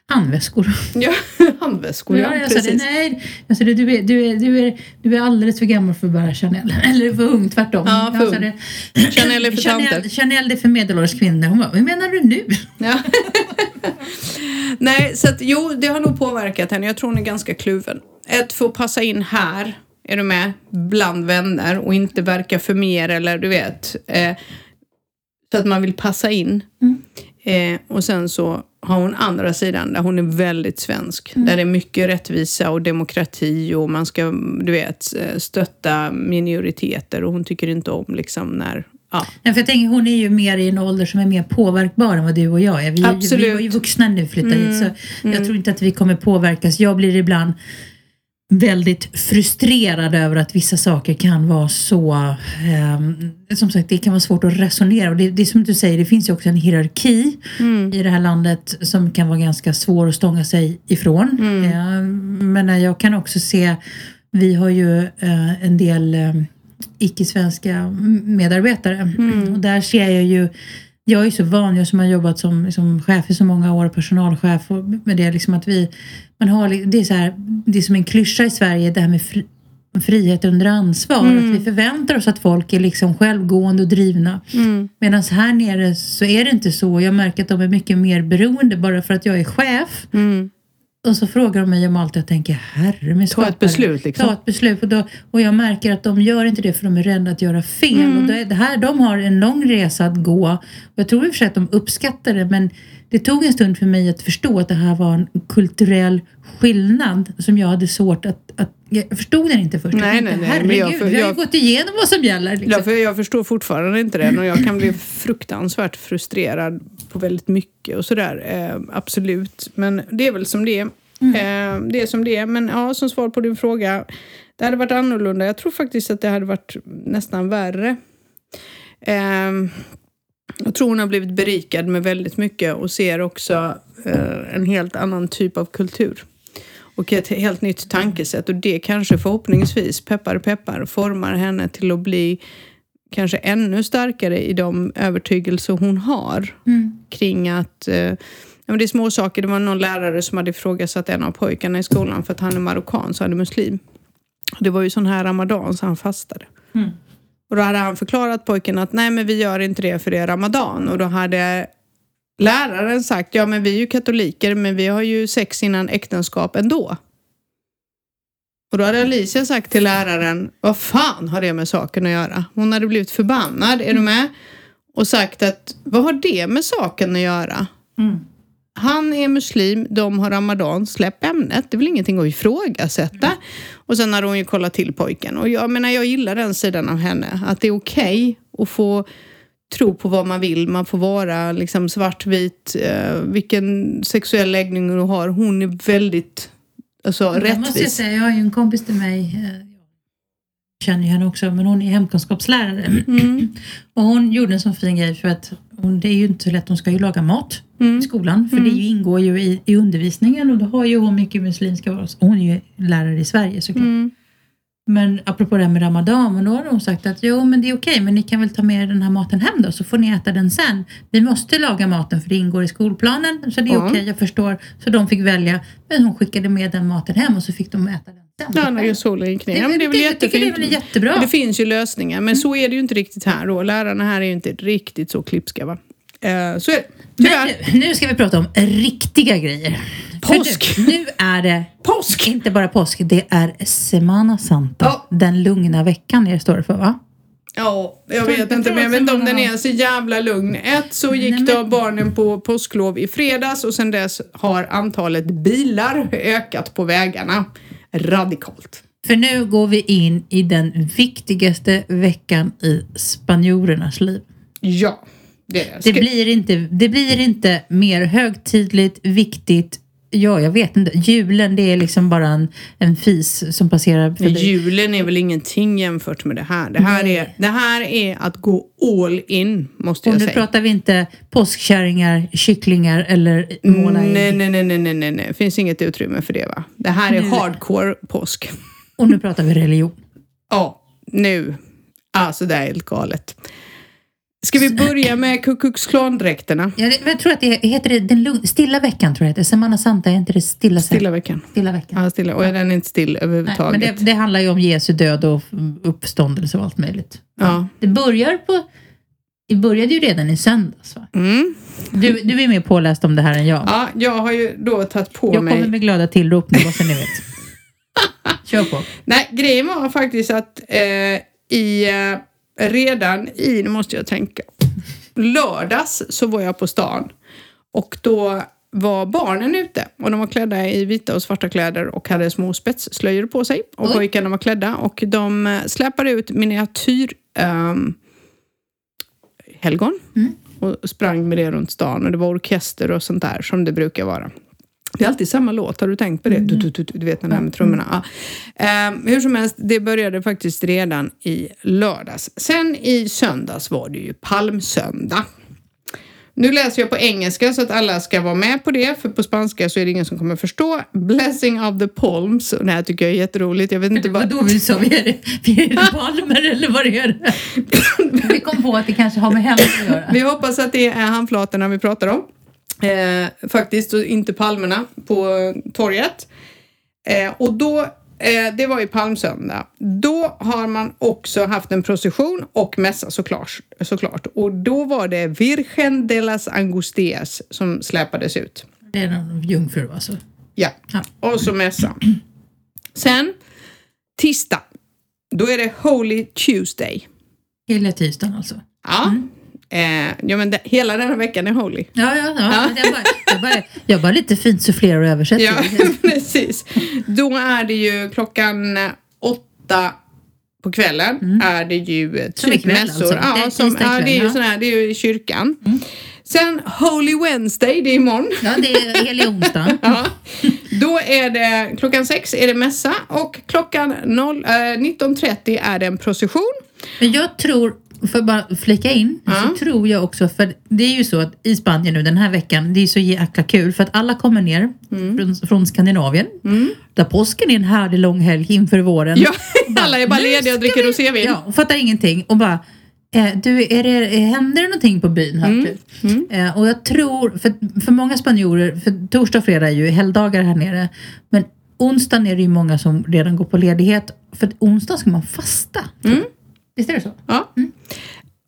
handväskor. (laughs) Ja, handväskor ja, Ja, jag sa det, precis. nej, jag sa det, du, är, du, är, du, är, du är alldeles för gammal för att bära Chanel. (laughs) Eller för ung, tvärtom. Ja, för ung. det, (clears throat) Chanel är för Chanel, tanter. Chanel är för medelålders kvinnor. Hon bara, vad menar du nu? (laughs) Ja. Nej, så att jo, det har nog påverkat henne. Jag tror hon är ganska kluven. Ett, för att passa in här, är du med, bland vänner och inte verka för mer eller du vet. Eh, så att man vill passa in. Eh, och sen så har hon andra sidan där hon är väldigt svensk. Där det är mycket rättvisa och demokrati och man ska, du vet, eh, stötta minoriteter och hon tycker inte om liksom när, ja. Ja, för jag tänker, hon är ju mer i en ålder som är mer påverkbar än vad du och jag är. Vi, Absolut. vi var ju vuxna när vi flyttade hit så jag tror inte att vi kommer påverkas. Jag blir ibland väldigt frustrerad över att vissa saker kan vara så... ehm, som sagt, det kan vara svårt att resonera. Och det, det är som du säger, det finns ju också en hierarki i det här landet som kan vara ganska svår att stånga sig ifrån. Eh, men jag kan också se, vi har ju eh, en del eh, icke-svenska medarbetare. Och där ser jag ju jag är så van, jag som har jobbat som liksom, chef i så många år, personalchef och med det liksom att vi, man har, det är så här, det är som en klyscha i Sverige det här med fri, frihet under ansvar. Att vi förväntar oss att folk är liksom självgående och drivna. Medan här nere så är det inte så. Jag märker att de är mycket mer beroende bara för att jag är chef. Och så frågar de mig om allt jag tänker, herre med Ta ett beslut, liksom. Ta ett beslut. Och, då, och jag märker att de gör inte det för de är rädda att göra fel. Mm. Och det, det här, de har en lång resa att gå. Och jag tror i och för sig att de uppskattar det. Men det tog en stund för mig att förstå att det här var en kulturell skillnad som jag hade svårt att... att jag förstod den inte först. Nej, jag tänkte, nej, nej, men jag- herregud, vi har ju jag- gått igenom vad som gäller. Liksom. Ja, för jag förstår fortfarande inte det och jag kan bli fruktansvärt frustrerad på väldigt mycket och sådär. Eh, absolut, men det är väl som det är. Eh, det är som det är, men ja, som svar på din fråga. Det hade varit annorlunda. Jag tror faktiskt att det hade varit nästan värre. Eh, jag tror hon har blivit berikad med väldigt mycket och ser också eh, en helt annan typ av kultur. Och ett helt nytt tankesätt och det kanske förhoppningsvis, peppar peppar, formar henne till att bli kanske ännu starkare i de övertygelser hon har Mm. kring att eh, ja, men det är små saker. Det var någon lärare som hade ifrågasatt en av pojkarna i skolan för att han är marockan, så han är muslim. Det var ju sån här ramadan så han fastade. Mm. Och då hade han förklarat pojken att nej men vi gör inte det för det är ramadan. Och då hade läraren sagt ja men vi är ju katoliker men vi har ju sex innan äktenskap ändå. Och då hade Alicia sagt till läraren, vad fan har det med saken att göra? Hon hade blivit förbannad, är du med? Och sagt att, vad har det med saken att göra? Mm. Han är muslim, de har ramadan, släpp ämnet. Det är väl ingenting att ifrågasätta. Och sen hade hon ju kollat till pojken. Och jag menar, jag gillar den sidan av henne. Att det är okej att få tro på vad man vill. Man får vara liksom svartvit. Eh, vilken sexuell läggning du har. Hon är väldigt alltså, Jag måste jag rättvis. säga, jag har ju en kompis till mig, eh, jag känner ju henne också, men hon är hemkunskapslärare. Mm. (clears throat) Och hon gjorde en sån fin grej för att hon, det är ju inte så lätt, hon ska ju laga mat Mm. i skolan. För det ju ingår ju i, i undervisningen och då har ju hon mycket muslimska varor. Hon är ju lärare i Sverige såklart. Mm. Men apropå det här med Ramadan, men då har hon sagt att jo men det är okej, men ni kan väl ta med er den här maten hem då så får ni äta den sen. Vi måste laga maten för det ingår i skolplanen så det är Ja. okej, jag förstår. Så de fick välja, men hon skickade med den maten hem och så fick de äta den. Ja, när solen gick ner. Det- men det är väl jag tycker det är väl jättebra. Det finns ju lösningar, men så är det ju inte riktigt här då. Lärarna här är ju inte riktigt så klipska va. Eh, så är det. Tyvärr. Men nu, nu ska vi prata om riktiga grejer. Påsk. Nu, nu är det Påsk! inte bara påsk, det är Semana Santa. Ja. Den lugna veckan det står det för va? Ja, jag vet inte, men jag vet inte om den är så jävla lugn. Ett, så gick då barnen på påsklov i fredags och sen dess har antalet bilar ökat på vägarna radikalt. För nu går vi in i den viktigaste veckan i spanjorernas liv. Ja, det Det blir inte, det blir inte mer högtidligt, viktigt. Ja, jag vet inte. Julen, det är liksom bara en, en fis som passerar förbi. Julen är väl ingenting jämfört med det här. Det här, Nej. är, det här är att gå all in, måste Och jag nu säga. pratar vi inte påskkärringar, kycklingar eller måla. Nej, nej, nej, nej, nej, nej, nej. Finns inget utrymme för det va? Det här är Nu- hardcore påsk. Och nu pratar vi religion. Ja, nu. Alltså det är helt galet. Ska vi börja med Ku Klux Klan-dräkterna? Jag, jag tror att det heter det, den stilla veckan, tror jag det heter. Semana Santa, är inte det stilla, Stilla veckan. stilla veckan? Ja, stilla. Och är den inte still Nej, överhuvudtaget? men det, det handlar ju om Jesu död och uppståndelse och allt möjligt. Ja. Det börjar på... Det började ju redan i söndags va? Mm. Du, du är mer påläst om det här än jag. ja, jag har ju då tagit på jag mig... kommer med glada tillrop nu, bara så ni vet. (laughs) Kör på. Nej, grejen var faktiskt att eh, i, eh, redan i, nu måste jag tänka, lördags så var jag på stan. Och då var barnen ute. Och de var klädda i vita och svarta kläder och hade små spetsslöjor på sig. Och Oj. pojkarna var klädda. Och de eh, släpade ut miniatyr um, helgon. Mm. och sprang med det runt stan. Och det var orkester och sånt där som det brukar vara. Det är alltid samma låt, har du tänkt på det? Du, du, du, du vet den här med trummorna. Ja. Ehm, hur som helst, det började faktiskt redan i lördags. Sen i söndags var det ju palmsöndag. Nu läser jag på engelska så att alla ska vara med på det, för på spanska så är det ingen som kommer förstå. Blessing of the palms, och det här tycker jag är jätteroligt. Jag vet inte vad... Vadå, vi sa vi är vi är (laughs) palmer eller vad är det? (coughs) Vi kom på att det kanske har med henne att göra. Vi hoppas att det är handflatorna vi pratar om. Eh, faktiskt, och inte palmerna på torget. Eh, och då, eh, det var ju palmsöndag. Då har man också haft en procession och mässa såklart. såklart. Och då var det Virgen de las Angustias som släpades ut. Det är någon jungfru alltså. Ja, Ja. och så mässa. Sen, tisdag. Då är det Holy Tuesday. Hela tisdagen alltså. Ja, eh, ja men det, hela den här veckan är Holy. Ja, ja, ja. men Jag, bara, jag, bara, jag bara lite fint sufflerar och översätter. Ja, (laughs) precis. Då är det ju klockan eh, åtta på kvällen är det ju typ mässor. alltså. Det Ja, är som, tisdag ja, det är ju ja. sån här, det är ju i kyrkan. Sen Holy Wednesday, det är imorgon. Ja, det är helig onsdag. (laughs) Ja. Då är det klockan sex är det mässa och klockan 0, eh, 19.30 är det en procession. Men jag tror, för att bara flika in, Ja. så tror jag också, för det är ju så att i Spanien nu den här veckan, det är så jäkla kul för att alla kommer ner från, från Skandinavien. Där påsken är en härlig lång helg inför våren. Ja, bara, alla är bara "Nu lediga och dricker vi-" rosévin. Ja, och fattar ingenting och bara Eh, du, är det, händer det någonting på byn här? Mm. Typ? Eh, och jag tror, för, för många spanjorer, för torsdag och fredag är ju helgdagar här nere, men onsdagen är det ju många som redan går på ledighet, för onsdag ska man fasta. Mm. Visst är det så? Ja.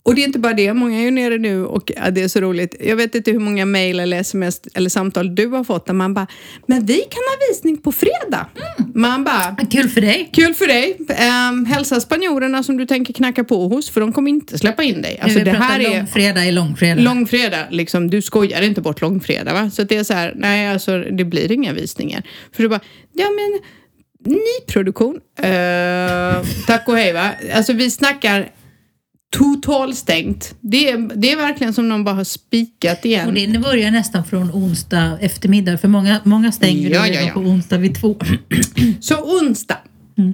Och det är inte bara det, många är ju nere nu och ja, det är så roligt. Jag vet inte hur många mejl eller sms eller samtal du har fått där man bara, men vi kan ha visning på fredag. Man bara, Kul för dig. kul för dig. Um, hälsa spanjorerna som du tänker knacka på hos för de kommer inte släppa in dig. Alltså vi det här är långfredag i långfredag. långfredag, liksom, du skojar inte bort långfredag va? Så det är så här, nej alltså det blir inga visningar. För du bara, ja men nyproduktion, uh, tack och hej va. Alltså vi snackar totalstängt. Det är, det är verkligen som någon bara har spikat igen. Och det börjar nästan från onsdag eftermiddag för många, många stänger Ja, ja, ja. på onsdag vid två. (clears throat) Så onsdag,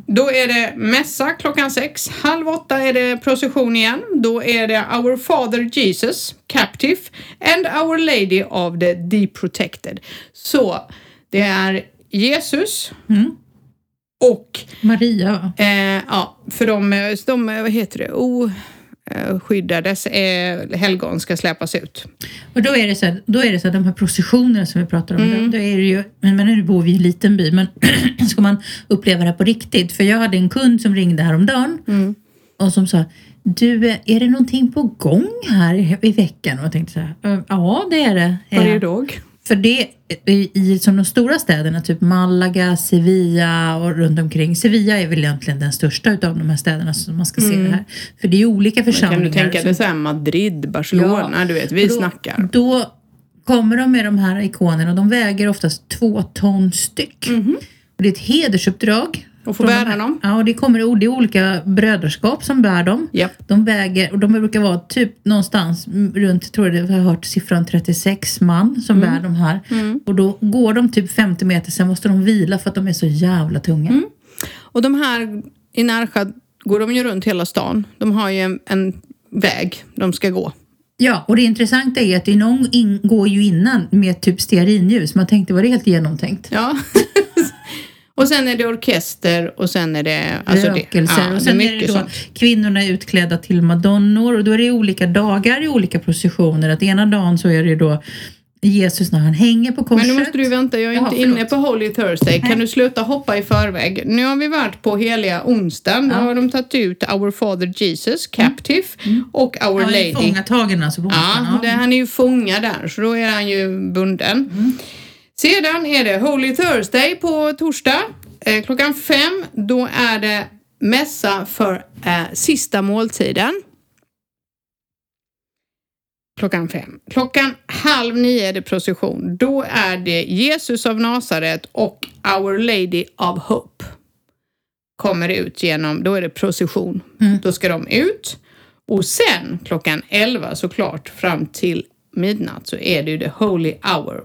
då är det mässa klockan sex. Halv åtta är det procession igen. Då är det Our Father Jesus, Captive, and Our Lady of the Deprotected. Så det är Jesus och Maria. Eh, ja, för de, de, vad heter det, oskyddades eh, helgon ska släpas ut. Och då är det så här, då är det så här, de här processionerna som vi pratar om, Mm. då, då är det ju, men, men nu bor vi i en liten by, men (clears throat) ska man uppleva det här på riktigt? För jag hade en kund som ringde häromdagen Mm. och som sa, du, eh, är det någonting på gång här i, veckan? Och jag tänkte så här, "Eh, ja det är det. Varje Eh, dag. För det i, i som de stora städerna, typ Malaga, Sevilla och runt omkring. Sevilla är väl egentligen den största utav de här städerna som man ska se det här. För det är olika Kan församlingar. du tänka dig så här Madrid, Barcelona, du vet, vi då, snackar. Då kommer de med de här ikonerna och de väger oftast två ton styck. Och det är ett hedersuppdrag. Och få från de bära dem. Ja, och det, kommer, det är olika brödraskap som bär dem. Japp. De väger, och de brukar vara typ någonstans runt, jag tror det, jag har hört siffran 36 man som Mm. bär de här. Och då går de typ 50 meter, sen måste de vila för att de är så jävla tunga. Mm. Och de här i Närsjö går de ju runt hela stan. De har ju en, en väg de ska gå. Ja, och det intressanta är att det är någon in, går ju innan med typ stearinljus. Man tänkte, var det helt genomtänkt? Ja. (laughs) och sen är det orkester och sen är det... Alltså Rökelser. det, ja, och sen det är, är det då sånt. kvinnorna är utklädda till madonnor och då är det olika dagar i olika processioner. Att ena dagen så är det då Jesus när han hänger på korset. Men nu måste du vänta, jag är Jaha, inte förlåt. inne på Holy Thursday. Kan Nej. du sluta hoppa i förväg? Nu har vi varit på heliga onsdagen. Då Ja. har de tagit ut Our Father Jesus, Captive, och Our ja, Lady. Fångatagen alltså på Ja, onsdagen. det, han är ju fångad där, så då är han ju bunden. Sedan är det Holy Thursday på torsdag. Eh, klockan fem, då är det mässa för eh, sista måltiden. Klockan fem. Klockan halv nio är det procession. Då är det Jesus av Nasaret och Our Lady of Hope kommer ut genom, då är det procession. Då ska de ut. Och sen klockan 11 såklart fram till midnatt så är det ju the holy hour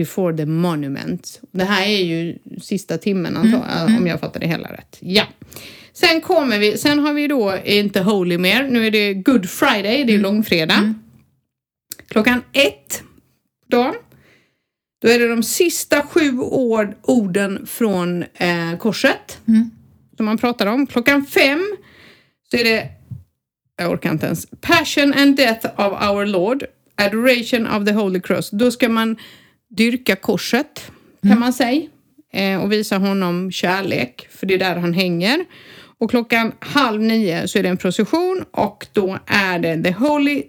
before the monument. Det här är ju sista timmen antar jag, om jag fattar det hela rätt. Ja. Sen kommer vi, sen har vi då inte holy mer, nu är det good friday, det är långfredag. Klockan ett på dagen. Då är det de sista sju ord, orden från eh, korset som man pratar om. Klockan fem så är det, jag orkar inte ens, Passion and Death of Our Lord, Adoration of the Holy Cross. Då ska man dyrka korset, kan man säga, eh, och visa honom kärlek, för det är där han hänger. Och klockan halv nio så är det en procession och då är det The Holy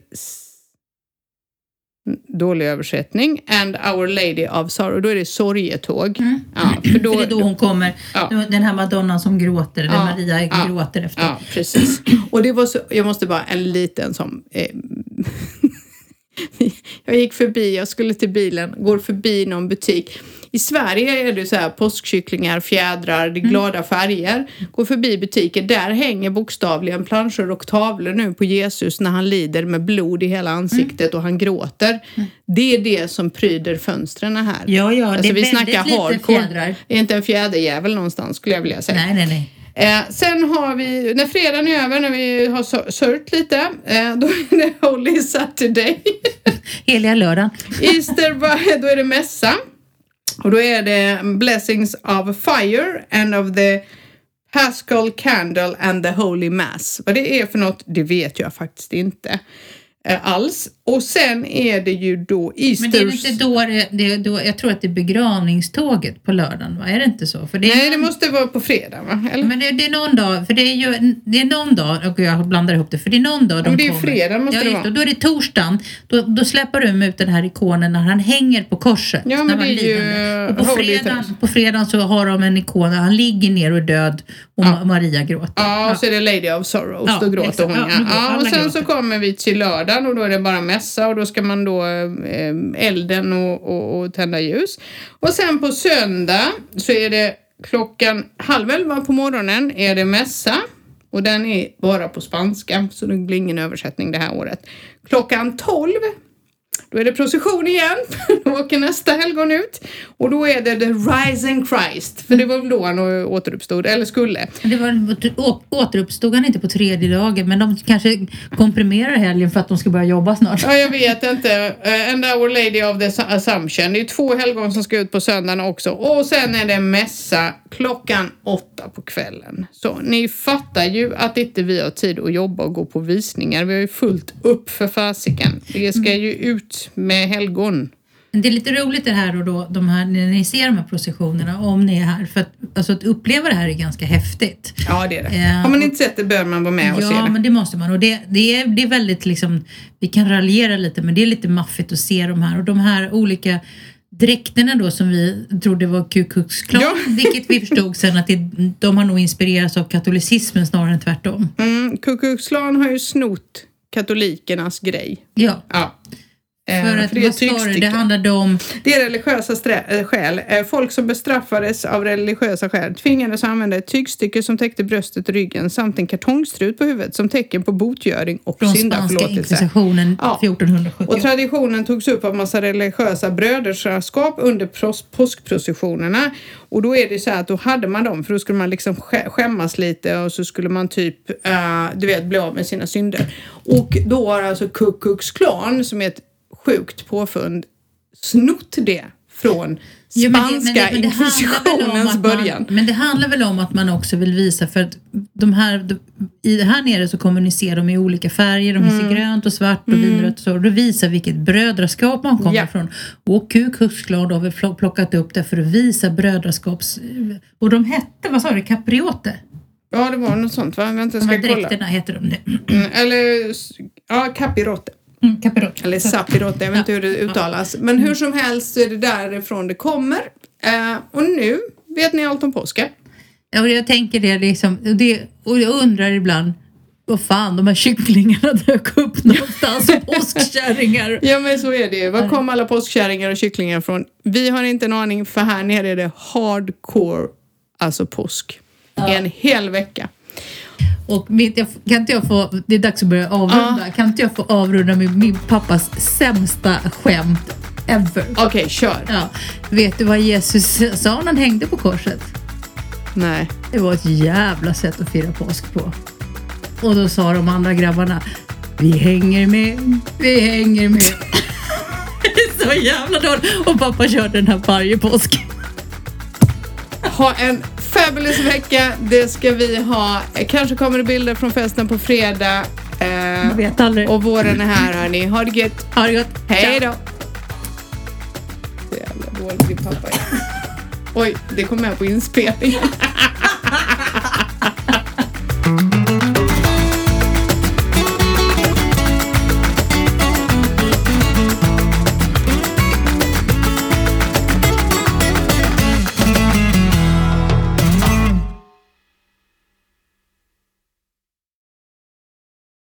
dålig översättning, and Our Lady of Sorrow. Då är det sorgetåg. Ja, för då, För det är då hon kommer, Ja. den här madonnan som gråter, Ja, Maria ja, gråter efter. Ja, precis. Och det var så, jag måste bara en liten som... Eh, (laughs) jag gick förbi, jag skulle till bilen, går förbi någon butik. I Sverige är det så här påskkycklingar, fjädrar, det är glada färger. Går förbi butiker, där hänger bokstavligen planscher och tavlor nu på Jesus när han lider med blod i hela ansiktet och han gråter. Det är det som pryder fönstren här. Ja, ja, Alltså, det är vi väldigt lite fjädrar. Det är inte en fjäderjävel någonstans skulle jag vilja säga. Nej, nej, nej. Eh, sen har vi, när fredagen är över, när vi har sö- sört lite, eh, då är det Holy Saturday. (laughs) Heliga lördagen. Easter, då är det mässa. Och då är det Blessings of Fire and of the Paschal Candle and the Holy Mass. Vad det är för något, det vet jag faktiskt inte. Eh, alls. Och sen är det ju då Easter... Men det är inte då, det, det, då, jag tror att det är begravningståget på lördagen, va? Är det inte så? För det Nej, det någon- måste vara på fredag va? Eller? Men det, det är någon dag, för det är ju det är någon dag, och jag blandar ihop det, för det är någon dag de men det är kommer. fredag måste ja, det vara. Och då är det torsdagen, då, då släpper de ut den här ikonen när han hänger på korset. Ja, men det är ju. Och på fredagen, på fredagen så har de en ikon där han ligger ner och är död och Ja. Ma- Maria gråter. Ja, och så är det Lady of Sorrows, Ja, då gråter exakt. hon Ja, ja. Och sen gråter. så kommer vi till lördagen och då är det bara mässa och då ska man då eh, elden och, och, och tända ljus. Och sen på söndag så är det klockan halv elva på morgonen är det mässa och den är bara på spanska så det blir ingen översättning det här året. Klockan tolv då är det procession igen. (laughs) Då åker nästa helgon ut. Och då är det The Rising Christ. För det var väl då han återuppstod, eller skulle. Det var, återuppstod han inte på tredje dagen, men de kanske komprimerar helgen för att de ska börja jobba snart. Ja, jag vet inte. Uh, and Our Lady of the Assumption. Det är två helgon som ska ut på söndagen också. Och sen är det mässa klockan åtta på kvällen. Så ni fattar ju att inte vi har tid att jobba och gå på visningar. Vi har ju fullt upp för fasiken. Det ska ju ut med helgon. Det är lite roligt det här och då, de här, när ni ser de här processionerna, om ni är här. För att, alltså, att uppleva det här är ganska häftigt. Ja, det är det. Ja, Har man inte sett det bör man vara med och se Ja, det. men det måste man. Och det, det, är, det är väldigt liksom, vi kan raljera lite, men det är lite maffigt att se de här. Och de här olika dräkterna då som vi trodde var Ku Klux Klan, Ja. (laughs) vilket vi förstod sen att det, de har nog inspirerats av katolicismen snarare än tvärtom. Mm, Ku Klux Klan har ju snott katolikernas grej. Ja, Ja. Eh, för att det är vad du, det tygstycke. handlade om Det är religiösa äh, skäl. Eh, Folk som bestraffades av religiösa skäl tvingades använda ett tygstycke som täckte bröstet och ryggen samt en kartongstrut på huvudet som tecken på botgöring och från spanska syndaförlåtelse. inkvisitionen Ja. 1470. Och traditionen togs upp av massa religiösa brödraskap under påskprocessionerna. Och då är det så här att då hade man dem för då skulle man liksom skä- skämmas lite och så skulle man typ, eh, du vet, bli av med sina synder. Och då har alltså Ku Klux Klan, som är ett sjukt påfund, snott det från Jo, men det- men spanska det- men det inkvisitionens början. Man, men det handlar väl om att man också vill visa för att de här, de, i, här nere så kommunicerar de i olika färger. De Mm. grönt och svart och vinrött och så. Och det visar vilket brödraskap man kommer Ja. ifrån. Och Ku Klux Klan har pl- plockat upp det för att visa brödraskaps... Och de hette, vad sa du, capriote? Ja, det var något sånt va? Vänta, De ska här jag kolla. dräkterna heter de det. Mm, eller, ja, capirote. Mm, capirote. Eller sapirote, jag vet inte hur det uttalas. Men hur som helst så är det därifrån det kommer. Eh, och nu vet ni allt om påsken. Ja, och jag tänker det liksom, och, det, och jag undrar ibland, vad fan, de här kycklingarna dök upp någonstans, påskkärringar. Ja men så är det ju. Var kom alla påskkärringar och kycklingar ifrån? Vi har inte en aning för här nere är det hardcore, alltså påsk. En hel vecka. Och mitt, jag, kan inte jag få, det är dags att börja avrunda, kan inte jag få avrunda med min pappas sämsta skämt ever? Okej, kör. Ja, vet du vad Jesus sa när han hängde på korset? Nej. Det var ett jävla sätt att fira påsk på. Och då sa de andra grabbarna, vi hänger med, vi hänger med. Det (laughs) är så jävla dåligt. Och pappa körde den här varje påsk. Ha en fabulous vecka. Det ska vi ha. Kanske kommer det bilder från festen på fredag. Eh, Man vet aldrig. och våren är här hörni. Ha det gött. Ha det gott. Hej då! Så jävla dålig din pappa är. Oj, det kom med på inspelningen. (laughs)